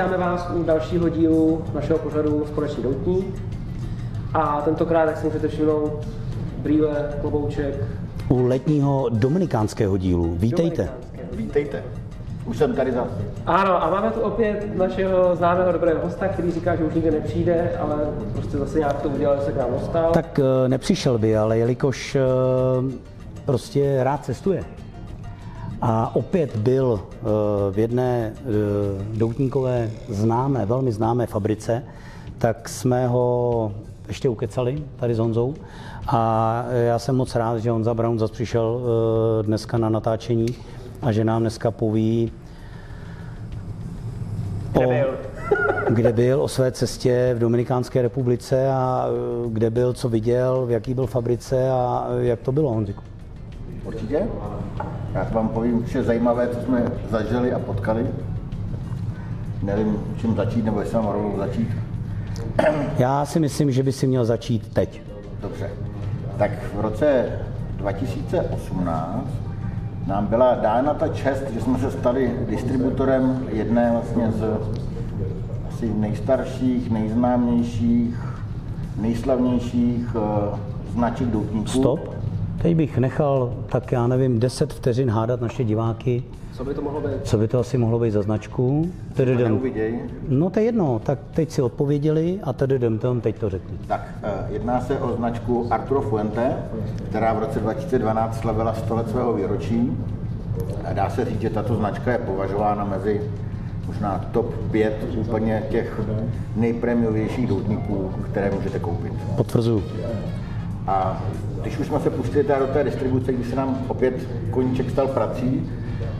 vítáme vás u dalšího dílu našeho pořadu Společný doutní. A tentokrát, jak si můžete všimnout, brýle, klobouček. U letního dominikánského dílu. Vítejte. dominikánské. Vítejte. Už jsem tady zase. Ano, a máme tu opět našeho známého dobrého hosta, který říká, že už nikdy nepřijde, ale prostě zase nějak to udělal, že se k nám dostal. Tak eh, nepřišel by, ale jelikož eh, prostě rád cestuje. A opět byl eh, v jedné eh, doutníkové známé, velmi známé fabrice, tak jsme ho ještě ukecali tady s Honzou. A já jsem moc rád, že Honza Brown zase přišel eh, dneska na natáčení a že nám dneska poví Kde byl? kde byl o své cestě v Dominikánské republice a kde byl, co viděl, v jaký byl fabrice a jak to bylo, Honziku. Určitě. Já vám povím vše zajímavé, co jsme zažili a potkali. Nevím, čím začít, nebo jestli mám rovnou začít. Já si myslím, že by si měl začít teď. Dobře. Tak v roce 2018 nám byla dána ta čest, že jsme se stali distributorem jedné vlastně z asi nejstarších, nejznámějších, nejslavnějších uh, značek doutníků. Stop. Teď bych nechal, tak já nevím, 10 vteřin hádat naše diváky, Co by to mohlo být? co by to asi mohlo být za značku. Tadadam. No to je jedno, tak teď si odpověděli a tadadam, tom teď to řekni. Tak, eh, jedná se o značku Arturo Fuente, která v roce 2012 slavila 100 let svého výročí. A dá se říct, že tato značka je považována mezi možná top 5 úplně těch nejprémiovějších doutníků, které můžete koupit. Potvrzuju. A když už jsme se pustili do té distribuce, když se nám opět koníček stal prací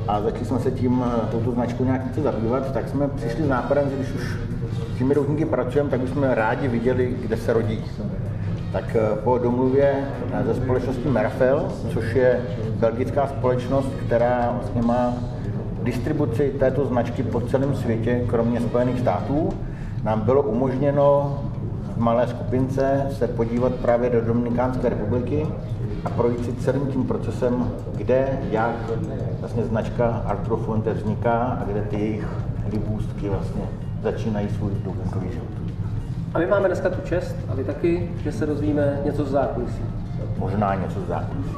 a začali jsme se tím, eh, touto značkou nějak více zabývat, tak jsme přišli s nápadem, že když už s těmi doutníky pracujeme, tak bychom rádi viděli, kde se rodí. Tak eh, po domluvě eh, ze společnosti Merfel, což je belgická společnost, která vlastně má distribuci této značky po celém světě, kromě Spojených států, nám bylo umožněno malé skupince se podívat právě do Dominikánské republiky a projít si celým tím procesem, kde, jak vlastně značka Arturo Fuente vzniká a kde ty jejich libůstky vlastně začínají svůj doutníkový život. A my máme dneska tu čest, a vy taky, že se dozvíme něco z zákulisí. možná něco z zákulisí.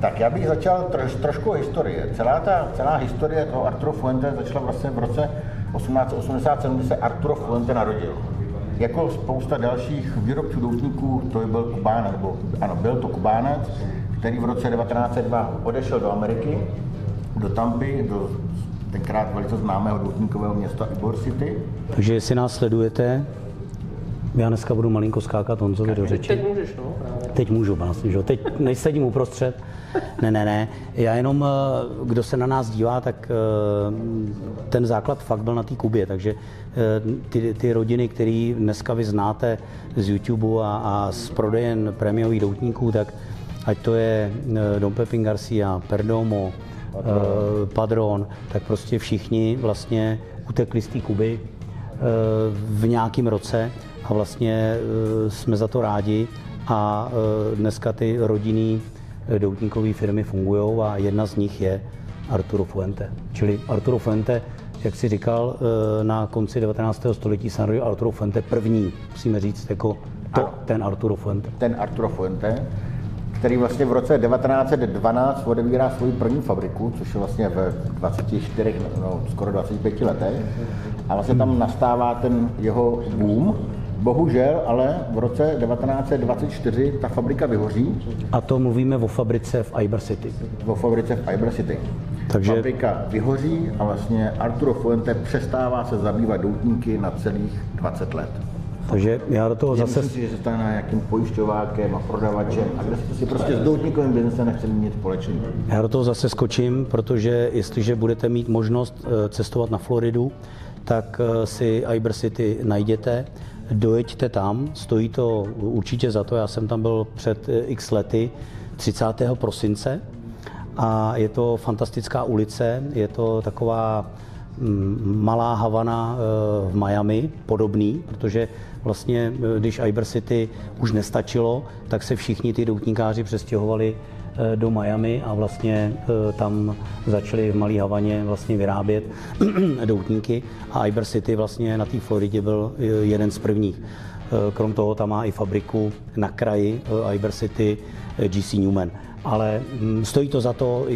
Tak já bych začal troš, trošku historie. Celá ta celá historie toho Arturo Fuente začala vlastně v roce 1887, kdy se Arturo Fuente narodil. Jako spousta dalších výrobců doutníků, to byl Kubánec, nebo ano, byl to Kubánec, který v roce 1902 odešel do Ameriky, do Tampy, do tenkrát velice známého doutníkového města Ybor City. Takže jestli nás sledujete, já dneska budu malinko skákat Honzovi do řeči. Teď můžeš, no, právě. Teď můžu vlastně, že? Teď nejsedím uprostřed. Ne, ne, ne. Já jenom, eh, kdo se na nás dívá, tak eh, ten základ fakt byl na té Kubě, takže eh, ty, ty rodiny, které dneska vy znáte z YouTube a, a z prodejen prémiových doutníků, tak ať to je Dom Pepin Garcia, Perdomo, Padron. Padron, tak prostě všichni vlastně utekli z té Kuby v nějakém roce a vlastně jsme za to rádi a eh, dneska ty rodinný eh, doutníkové firmy fungují a jedna z nich je Arturo Fuente. Čili Arturo Fuente, jak si říkal, eh, na konci 19. století se narodil Arturo Fuente první, musíme říct, jako to, ten Arturo Fuente. ten Arturo Fuente, který vlastně v roce 1912 odebírá svoji první fabriku, což je vlastně v 24, no, skoro 25 letech. A vlastně tam nastává ten jeho boom. Bohužel, ale v roce 1924 ta fabrika vyhoří A to mluvíme o fabrice v Iber City. vo fabrice v Fiber City. Takže- Fabrika vyhoří a vlastně Arturo Fuente přestává se zabývat doutníky na celých 20 let. Takže já do toho Zase... zase Myslím si, že se stane nějakým pojišťovákem a prodavačem a kde si, prostě s doutníkovým biznesem nechce mít nic společného. Já do toho zase skočím, protože jestliže budete mít možnost eh, cestovat na Floridu, tak eh, si Iber City najděte, dojeďte tam, stojí to určitě za to, já jsem tam byl před eh, x lety, 30. prosince a je to fantastická ulice, je to taková mm, malá Havana eh, v Miami, podobný, protože vlastně, eh, když Iber City už nestačilo, tak se všichni ty doutníkáři přestěhovali do Miami a vlastně eh, tam začali v Malý Havaně vlastně vyrábět doutníky a Iber City vlastně na té Floridě byl jeden z prvních. Krom toho tam má i fabriku na kraji Iber City GC Newman. Ale hm, stojí to za to,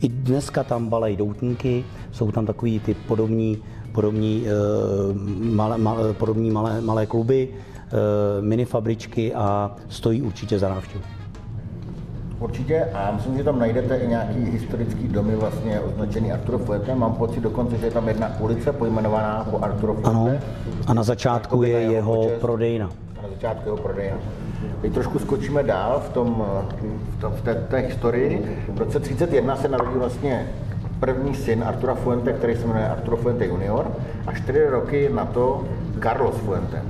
i dneska tam balej doutníky, jsou tam takový ty podobní, podobní, malé, malé, podobní malé, malé kluby, minifabričky a stojí určitě za návštěvu. Určitě a myslím, že tam najdete i nějaký historický domy vlastně označený Arturo Fuente. Mám pocit dokonce, že je tam jedna ulice pojmenovaná po Arturo Fuente. Ano, a na začátku je jeho, jeho prodejna. A na začátku jeho prodejna. Teď trošku skočíme dál v, tom, v, tom, v té, té historii. V roce 31 se narodil vlastně první syn Artura Fuente, který se jmenuje Arturo Fuente junior a čtyři roky na to Carlos Fuente.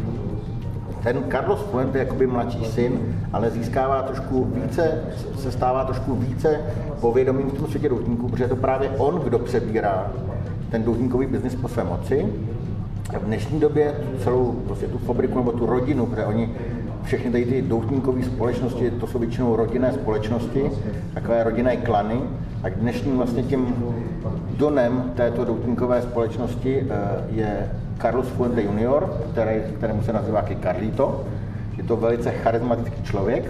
Ten Carlos Fuente je jakoby mladší syn, ale získává trošku více, se stává trošku více povědomím v tom světě doutníků, protože je to právě on, kdo přebírá ten doutníkový biznis po své moci. V dnešní době celou prostě tu fabriku nebo tu rodinu, protože oni všechny tady ty doutníkové společnosti, to jsou většinou rodinné společnosti, takové rodinné klany. A dnešním vlastně tím donem této doutníkové společnosti eh, je Carlos Fuente junior, který, kterému se nazývá i Carlito. Je to velice charismatický člověk.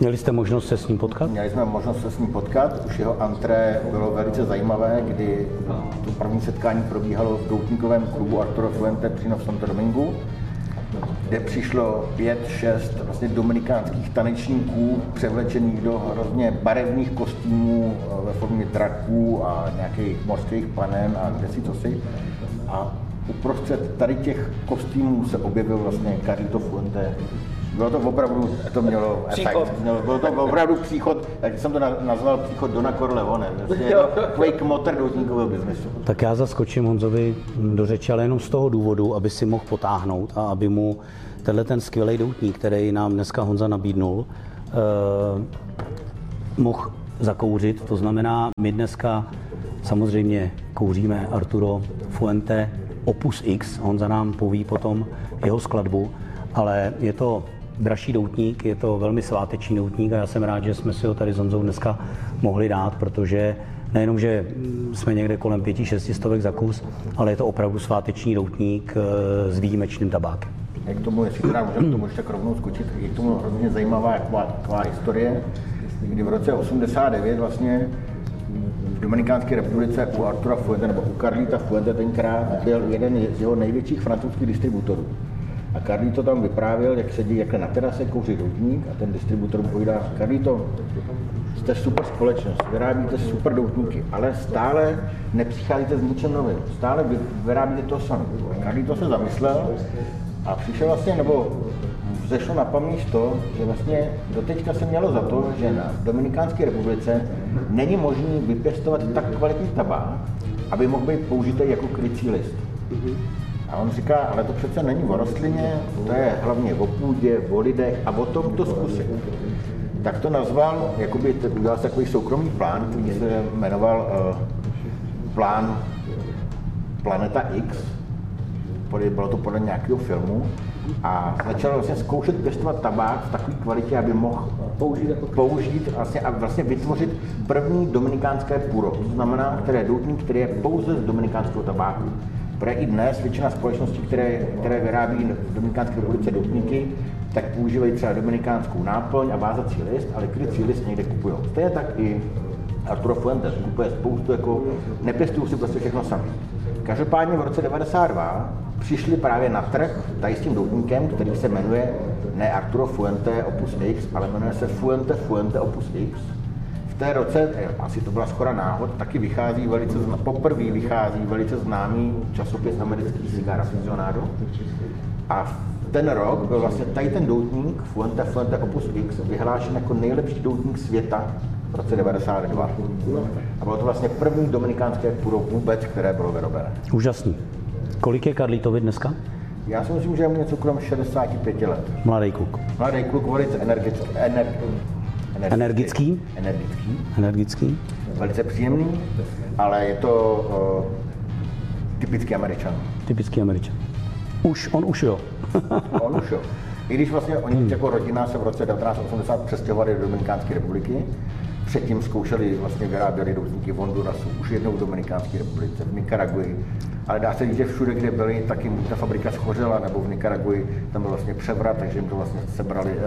Měli jste možnost se s ním potkat? Měli jsme možnost se s ním potkat. Už jeho antré bylo velice zajímavé, kdy to první setkání probíhalo v doutníkovém klubu Arturo Fuente přímo v Santo Domingu, kde přišlo pět, šest vlastně dominikánských tanečníků převlečených do hrozně barevných kostýmů eh, ve formě draků a nějakých mořských panen a kde si co si. A uprostřed tady těch kostýmů se objevil vlastně Carlito Fuente. Bylo to opravdu, to mělo příchod. efekt. Mělo, bylo to opravdu příchod, jak jsem to nazval, příchod Dona Corleone. Vlastně takový kmotr doutníkového biznesu. Tak já zaskočím Honzovi do řeči, ale jenom z toho důvodu, aby si mohl potáhnout a aby mu tenhle ten skvělý doutník, který nám dneska Honza nabídnul, eh, mohl zakouřit. To znamená, my dneska samozřejmě kouříme Arturo Fuente Opus X, on za nám poví potom jeho skladbu, ale je to dražší doutník, je to velmi sváteční doutník a já jsem rád, že jsme si ho tady s Honzou dneska mohli dát, protože nejenom, že jsme někde kolem pěti, šesti stovek za kus, ale je to opravdu sváteční doutník eh, s výjimečným tabákem. Jak tomu, jestli teda můžeme tomu ještě rovnou skočit, je k tomu hrozně zajímavá taková, taková historie, kdy v roce 89 vlastně Dominikánské republice u Artura Fuente nebo u Carlita Fuente tenkrát byl jeden z jeho největších francouzských distributorů. A Carlito tam vyprávěl, jak sedí jak na terase, kouří doutník a ten distributor mu povídá, Carlito, jste super společnost, vyrábíte super doutníky, ale stále nepřicházíte s ničím novým, stále vyrábíte to samé. Carlito se zamyslel a přišel vlastně, nebo zešlo na paměť to, že vlastně doteďka se mělo za to, že na Dominikánské republice není možné vypěstovat tak kvalitní tabák, aby mohl být použitý jako krycí list. A on říká, ale to přece není o rostlině, to je hlavně o půdě, o lidech a o tom to zkusit. Tak to nazval, jakoby udělal takový soukromý plán, který se jmenoval uh, plán Planeta X, bylo to podle nějakého filmu, a začal vlastně zkoušet pěstovat tabák v takové kvalitě, aby mohl použít, jako použít vlastně, a vlastně vytvořit první dominikánské puro. To znamená, které je doutník, který je pouze z dominikánského tabáku. Protože i dnes většina společností, které, které vyrábí v Dominikánské republice doutníky, tak používají třeba dominikánskou náplň a vázací list, ale krycí list někde kupují. Stejně tak i Arturo Fuentes kupuje spoustu, jako nepěstují si prostě všechno sami. Každopádně v roce 92 přišli právě na trh tady s tím doutníkem, který se jmenuje ne Arturo Fuente Opus X, ale jmenuje se Fuente Fuente Opus X. V té roce, eh, asi to byla skoro náhod, taky vychází velice, poprvé vychází velice známý časopis americký Cigar Aficionado. A ten rok byl vlastně tady ten doutník Fuente Fuente Opus X vyhlášen jako nejlepší doutník světa v roce 92. A bylo to vlastně první dominikánské puro vůbec, které bylo vyrobené. Úžasný. Kolik je Karlítovi dneska? Já si myslím, že je mu něco kolem 65 let. Mladý kluk. Mladý kluk, velice energický. Ener, energický. Energický. Energický. Velice příjemný, ale je to uh, typický američan. Typický američan. Už, on už jo. on už jo. I když vlastně oni hmm. jako rodina se v roce 1980 přestěhovali do Dominikánské republiky, předtím zkoušeli, vlastně vyráběli doutníky v Hondurasu, už jednou v Dominikánské republice, v Nikaraguji, ale dá se říct, že všude, kde byli, tak jim ta fabrika schořela, nebo v Nikaraguji tam byl vlastně převrat, takže jim to vlastně sebrali uh,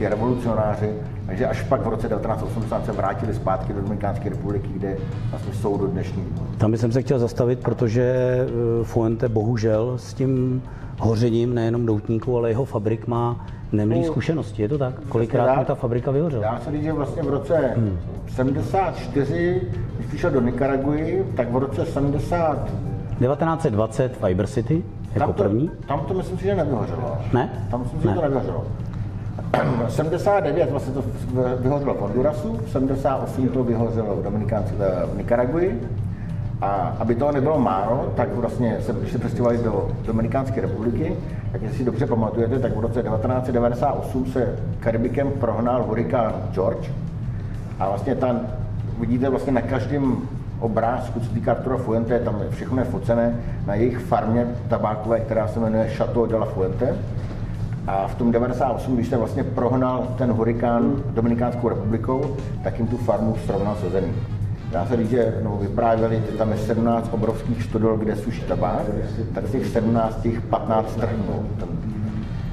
ty revolucionáři. Takže až pak v roce 1980 se vrátili zpátky do Dominikánské republiky, kde vlastně jsou do dnešní. Tam bych se chtěl zastavit, protože eh, Fuente bohužel s tím hořením nejenom doutníků, ale jeho fabrik má nemlý zkušenosti. Je to tak? Kolikrát mu ta fabrika vyhořela? Dá se říct, že vlastně v roce hmm. 74, když přišel do Nikaraguji, tak v roce 70 1920 Fiber City jako tam to, první? Tam to myslím si, že nevyhořelo. Ne? Tam myslím si, Ne. že to nevyhořelo. 79 vlastně to vyhořelo v Hondurasu, v 78 to vyhořelo v Dominikánské v Nikaraguji. A aby toho nebylo málo, tak vlastně se, když se přestěhovali do Dominikánské republiky, tak jestli si dobře pamatujete, tak v roce 1998 se Karibikem prohnal hurikán George. A vlastně tam vidíte vlastně na každém obrázku, co týká Artura Fuente, tam všechno je focené na jejich farmě tabákové, která se jmenuje Chateau de la Fuente. A v tom 98, když se vlastně prohnal ten hurikán Dominikánskou republikou, tak jim tu farmu srovnal se zemí. Dá se říct, že no, vyprávěli, že tam je 17 obrovských stodol, kde suší tabák, tak z těch 17 těch 15 trhnul.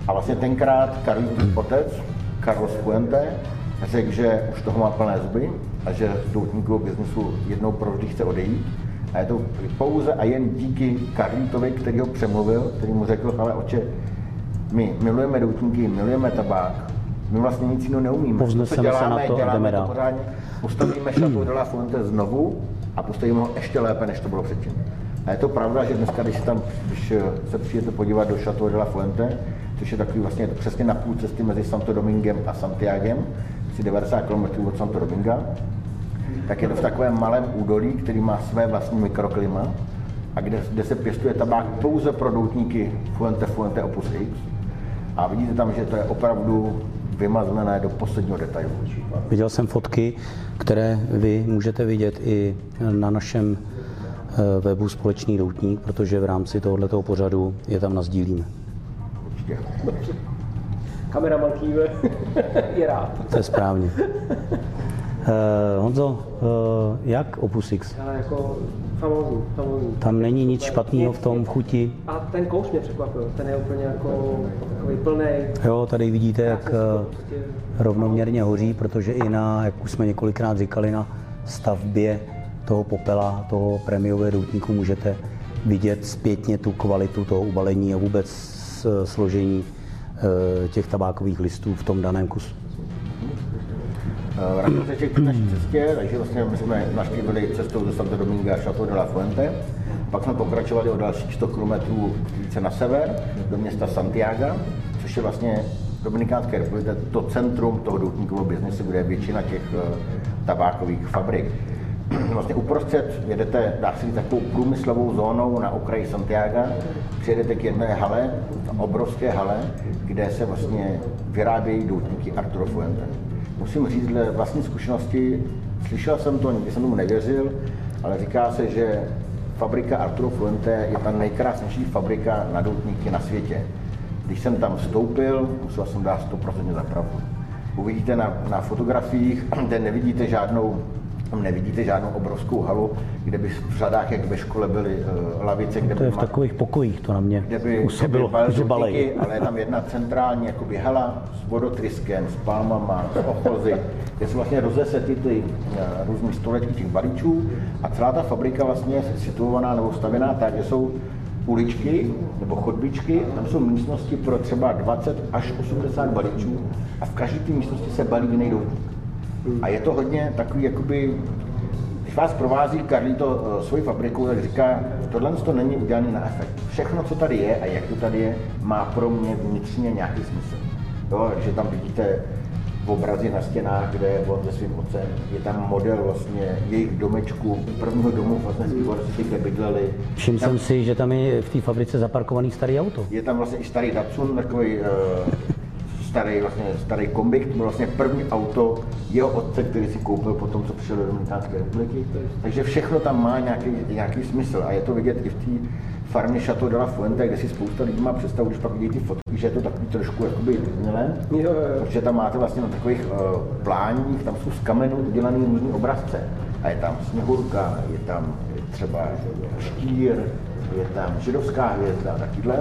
A vlastně tenkrát Karlíkův otec, Carlos Fuente, řekl, že už toho má plné zuby a že z doutníkového biznesu jednou provždy chce odejít. A je to pouze a jen díky Karlítovi, který ho přemluvil, který mu řekl, ale oče, my milujeme doutníky, milujeme tabák, my vlastně nic jiného neumíme. Povzneseme Co se na to a děláme jdeme to dál. pořádně. Postavíme Chateau de la Fuente znovu a postavíme ho ještě lépe, než to bylo předtím. A je to pravda, že dneska, když se tam, když se přijete podívat do Chateau de la Fuente, což je takový vlastně přesně na půl cesty mezi Santo Domingem a Santiagem, asi 90 km od Santo Dominga, tak je to v takovém malém údolí, který má své vlastní mikroklima a kde, kde se pěstuje tabák pouze pro doutníky Fuente Fuente Opus X. A vidíte tam, že to je opravdu vymazlené do posledního detailu. Viděl jsem fotky, které vy můžete vidět i na našem eh, webu Společný doutník, protože v rámci tohoto pořadu je tam nazdílíme. Určitě. Kameraman kýve, je rád. To je správně. Uh, Honzo, uh, jak Opus X? Ale jako famózní, famózní. Tam není nic špatného v tom v chuti. A ten kouš mě překvapil, ten je úplně jako takový plný. Jo, tady vidíte, jak eh, rovnoměrně hoří, protože i na, jak už jsme několikrát říkali, na stavbě toho popela, toho prémiového doutníku můžete vidět zpětně tu kvalitu toho ubalení a vůbec složení těch tabákových listů v tom daném kusu. Vrátím se k naší cestě, takže vlastně my jsme naštívili cestou do Santo Dominga a Chateau de la Fuente. Pak jsme pokračovali o dalších 100 km více na sever, do města Santiago, což je vlastně Dominikánské republice to centrum toho doutníkového biznesu, kde je většina těch eh, tabákových fabrik. Vlastně uprostřed jedete, dá se říct, takovou průmyslovou zónou na okraji Santiago, přijedete k jedné hale, obrovské hale, kde se vlastně vyrábějí doutníky Arturo Fuente. Musím říct, dle vlastní zkušenosti, slyšel jsem to, nikdy jsem tomu nevěřil, ale říká se, že fabrika Arturo Fuente je ta nejkrásnější fabrika na doutníky na světě. Když jsem tam vstoupil, musel jsem dát 100% za pravdu. Uvidíte na, na fotografiích, kde nevidíte žádnou tam nevidíte žádnou obrovskou halu, kde by v řadách, jak ve škole byly uh, lavice, kde To by je v ma- takových pokojích, to na mě kde by, působilo, kde by že balej. ale je tam jedna centrální jakoby hala s vodotryskem, s palmama, s ochozy, kde jsou vlastně rozesety ty eh, různý století těch balíčů a celá ta fabrika vlastně je situovaná nebo stavěná tak, že jsou uličky nebo chodbičky, tam jsou místnosti pro třeba 20 až 80 balíčů a v každé té místnosti se balí jiný doutník. A je to hodně takový, jakoby, když vás provází Carlito eh, svoji fabriku, tak říká, tohle to není udělané na efekt. Všechno, co tady je a jak to tady je, má pro mě vnitřně nějaký smysl. Jo, že tam vidíte obrazy na stěnách, kde je on se svým otcem, je tam model vlastně jejich domečku, prvního domu vlastně z kde bydleli. Všiml Tam- jsem si, že tam je v té fabrice zaparkovaný starý auto. je tam vlastně i starý Datsun, takový uh, starý, vlastně, starý kombik, to byl vlastně první auto jeho otce, který si koupil po tom, co přišel do Dominikánské republiky. Takže všechno tam má nějaký, nějaký smysl a je to vidět i v té farmě Chateau de la Fuente, kde si spousta lidí má představu, když pak vidí ty fotky, že je to takový trošku jakoby jo. protože tam máte vlastně na takových uh, pláních, tam jsou z kamenů udělané různý obrazce. A je tam sněhurka, je tam třeba štír, je tam židovská hvězda a takovýhle.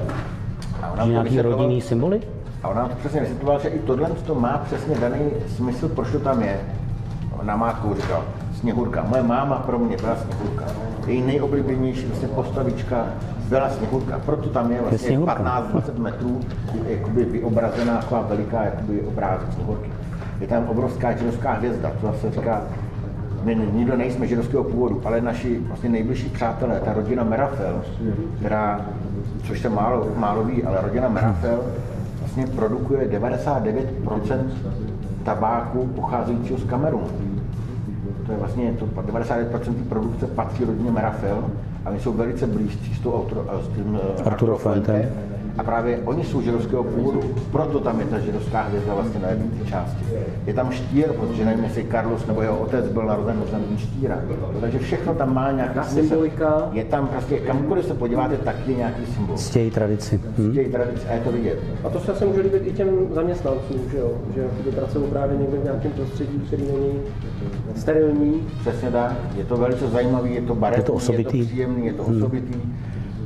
A ona Nějaký rodinný symboly? A ona to přesně vysvětlovala, že i tohle to má přesně daný smysl, proč to tam je. Na máku říkal, Sněhurka. Moje máma pro mě byla Sněhurka. Její nejoblíbenější vlastně postavička byla Sněhurka. Proto tam je vlastně Sněhurka. 15-20 metrů jakoby vyobrazená taková veliká jakoby obrázek Sněhurky. Je tam obrovská židovská hvězda, to zase říká, my nikdo nejsme židovského původu, ale naši vlastně nejbližší přátelé, ta rodina Merafel, která, což se málo, málo ví, ale rodina Merafel vlastně produkuje 99% tabáku pocházejícího z Kamerunu. To je vlastně to 99% té produkce patří rodině Merafel a my jsou velice blízcí s, tou s tím eh, Arturo Fuente. A právě oni jsou židovského původu, proto tam je ta židovská hvězda vlastně na jedné té části. Je tam štír, protože nevím, jestli Carlos nebo jeho otec byl narozen v štíra. Takže všechno tam má smysl. symbolika. Je tam prostě, kamkoliv se podíváte, tak je nějaký symbol. Ctějí tradici. Hm? Těch tradic a je to vidět. A to se asi může líbit i těm zaměstnancům, že jo? Že pracují právě někde v nějakém prostředí, který není sterilní. Přesně tak. Je to velice zajímavý, je to barevný, Je to osobitý. je to příjemný, je to osobitý.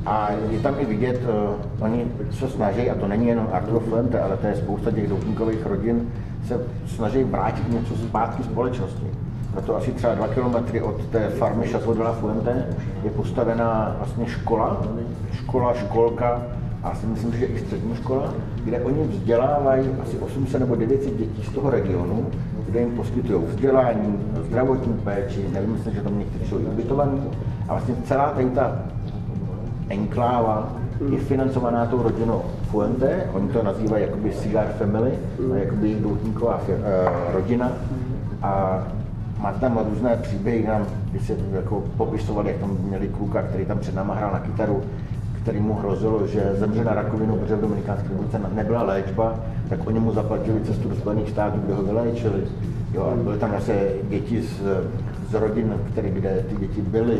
A je tam i vidět, uh, oni se snaží, a to není jenom Arturo Fuente, ale to je spousta těch doutníkových rodin, se snaží vrátit něco zpátky společnosti. Proto asi třeba dva kilometry od té farmy Chateau de la Fuente je postavená vlastně škola, škola, školka, a si myslím, že i střední škola, kde oni vzdělávají asi 800 nebo 900 dětí z toho regionu, kde jim poskytují vzdělání, zdravotní péči, nevím, myslím, že tam někteří jsou i ubytovaní. A vlastně celá ta enkláva je financovaná tou rodinou Fuente, oni to nazývají jakoby cigar family, jakoby doutníková fir- eh, rodina. A má tam různé příběhy, nám, když se jako popisovali, jak tam měli kluka, který tam před náma hrál na kytaru, který mu hrozilo, že zemře na rakovinu, protože v Dominikánské republice nebyla léčba, tak oni mu zaplatili cestu do Spojených států, kde ho vyléčili. Jo, a byly tam zase děti z, z rodin, které, kde ty děti byly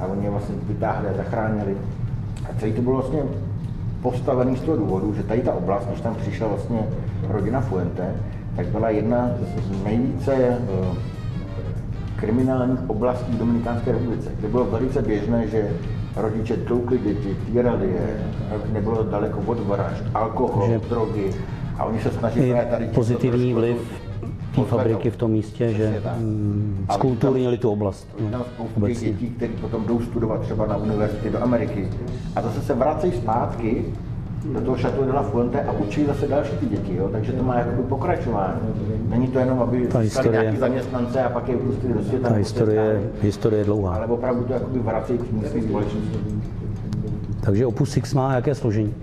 a oni je vlastně vytáhli a zachránili. A celý to bylo vlastně postavený z toho důvodu, že tady ta oblast, když tam přišla vlastně rodina Fuente, tak byla jedna z nejvíce eh, kriminálních oblastí v Dominikánské republice, kde bylo velice běžné, že rodiče tloukli děti, týrali je, nebylo daleko od vražd, alkohol, Že- drogy a oni se snažili tady pozitivní vliv té fabriky v tom místě, že tak. mm, Ale skulturnili tu oblast. No, tam spoustu těch dětí, které potom jdou studovat třeba na univerzity do Ameriky a zase se vracejí zpátky do toho Chateau de la Fuente a učí zase další ty děti, jo? takže to má jakoby pokračování. Není to jenom, aby získali historie- nějaký zaměstnance a pak je pustili do světa. Ta nebo historie, historie je dlouhá. Ale opravdu to jakoby vracejí k místní společnosti. Takže Opus Six má jaké složení?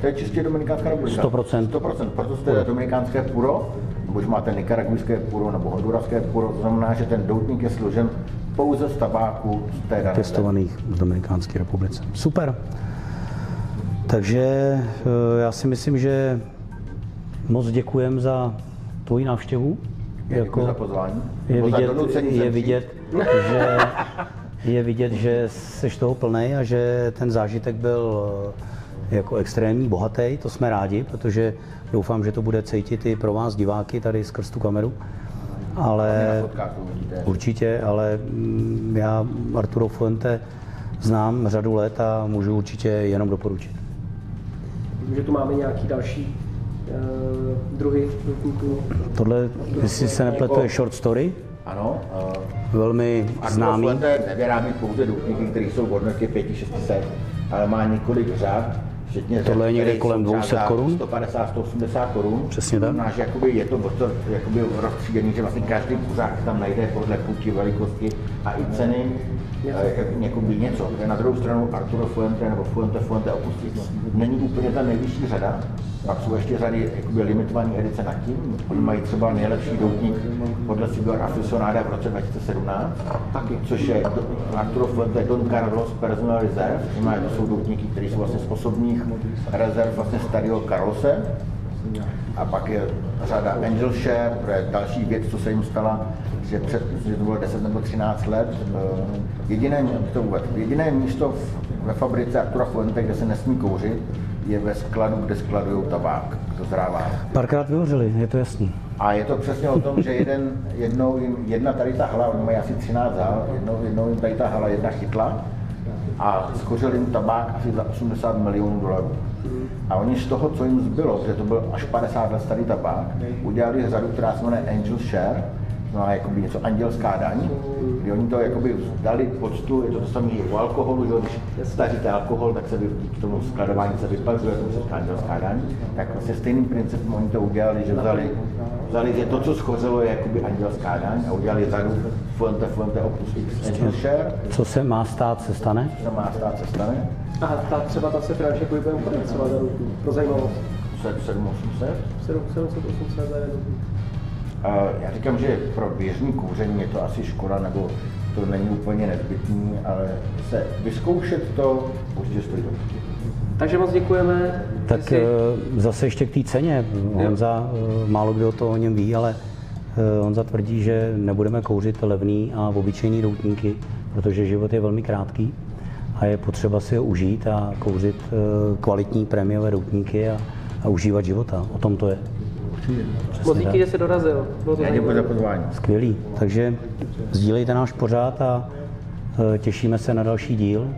To je čistě Dominikánská republika. 100%. 100%. Proto jste dominikánské puro, už máte nikaragujské puro nebo honduraské puro, to znamená, že ten doutník je složen pouze z tabáku z té dané země. Pěstovaných v Dominikánské republice. Super. Takže eh, já si myslím, že moc děkujem za tvoji návštěvu. Děkuji jako za pozvání. je vidět, je vidět, že je vidět, že jsi toho plný a že ten zážitek byl eh, jako extrémní, bohatý, to jsme rádi, protože doufám, že to bude cítit i pro vás diváky tady skrz tu kameru. Ale určitě, ale mm, já Arturo Fuente znám řadu let a můžu určitě jenom doporučit. Vím, že tu máme nějaký další uh, druhy doutníků. Tohle, jestli se nepletu, je short story, Ano, uh, velmi Arturo známý. Fuente nevyrábí pouze doutníky, které jsou v hodnotě 5-600, ale má několik řad, včetně Tohle je někde kolem jsou 200 třeba za korun? 150-180 korun. Přesně tak. Že jakoby je to to jakoby rozstříděný, že vlastně každý kuřák tam najde podle chuti, velikosti a i ceny jakoby něco. Protože na druhou stranu Arturo Fuente nebo Fuente Fuente Opustic není úplně ta nejvyšší řada, pak jsou ještě řady jakoby limitované edice nad tím. Oni mají třeba nejlepší doutník podle Cigar Aficionada v roce 2017, taky, což je Arturo Fuente Don Carlos Personal Reserve. To jsou doutníky, které jsou vlastně z osobních rezerv vlastně starého Carlose. A pak je řada Angel Share, to je další věc, co se jim stala, že, před, že to bylo 10 nebo 13 let. Eh, Jediné, to vůbec, jediné místo v, ve fabrice Artura Fuente, kde se nesmí kouřit, je ve skladu, kde skladují tabák, dozrává. Párkrát vyhořeli, je to jasný. A je to přesně o tom, že jeden, jednou jim, jedna tady ta hala, oni mají asi 13 hal, jednou, jednou jim tady ta hala jedna chytla a skořil jim tabák asi za 80 milionů dolarů. A oni z toho, co jim zbylo, protože to byl až 50 let starý tabák, udělali řadu, která se jmenuje Angel Share, no a jakoby něco andělská daň, kdy oni to jakoby dali poctu, je to to samé u alkoholu, že když staříte alkohol, tak se vy, k tomu skladování se vypařuje, to se andělská daň, tak vlastně stejným principem oni to udělali, že vzali, vzali že to, co schořelo, je jakoby andělská daň a udělali řadu Fuente Fuente Opus X Angel Share, Co se má stát, se stane? to má stát se stane, A ta třeba ta se finančně pohybuje kolik třeba za ruku? Pro zajímavost. 7800. 700, 800 za jednu. A já říkám, že pro běžný kouření je to asi škoda, nebo to není úplně nezbytný, ale se vyzkoušet to určitě stojí to. Takže moc děkujeme. Tak jsi- eh, zase ještě k té ceně. Honza, eh, málo kdo to o něm ví, ale eh, Honza tvrdí, že nebudeme kouřit levný a obyčejný doutníky, protože život je velmi krátký a je potřeba si ho užít a kouřit kvalitní prémiové doutníky a, a užívat života. O tom to je. Moc díky, že jsi dorazil. Já děkuji za pozvání. Skvělý. Takže sdílejte náš pořád a eh, těšíme se na další díl.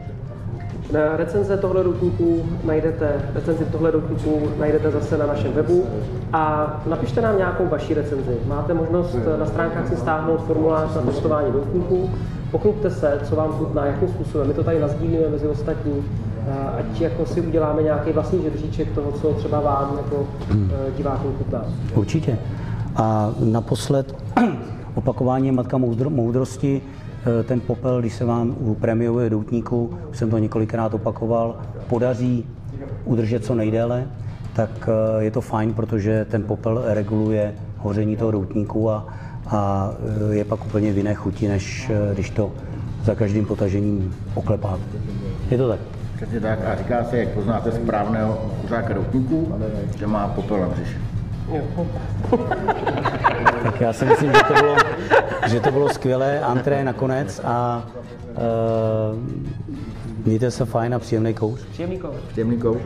Na recenze tohle doutníku najdete, recenzi tohle doutníku najdete zase na našem webu a napište nám nějakou vaši recenzi. Máte možnost na stránkách si stáhnout formulář na testování doutníků. Pochlubte se, co vám chutná, jakým způsobem. My to tady nazdílíme mezi ostatní, ať jako si uděláme nějaký vlastní žebříček toho, co třeba vám jako eh, divákům chutná. Určitě. A naposled opakování je matka moudro, moudrosti. Eh, Ten popel, když se vám u prémiového doutníku, už jsem to několikrát opakoval, podaří udržet co nejdéle, tak eh, je to fajn, protože ten popel reguluje hoření toho doutníku a, a je pak úplně v jiné chuti, než když to za každým potažením oklepáte. Je to tak. Přesně tak a říká se, jak poznáte správného kuřáka doutníků, že má popel na břiše. Tak já si myslím, že to bylo, že to bylo skvělé antré nakonec a uh, mějte se fajn a příjemný kouř. Příjemný kouř. Příjemný kouř.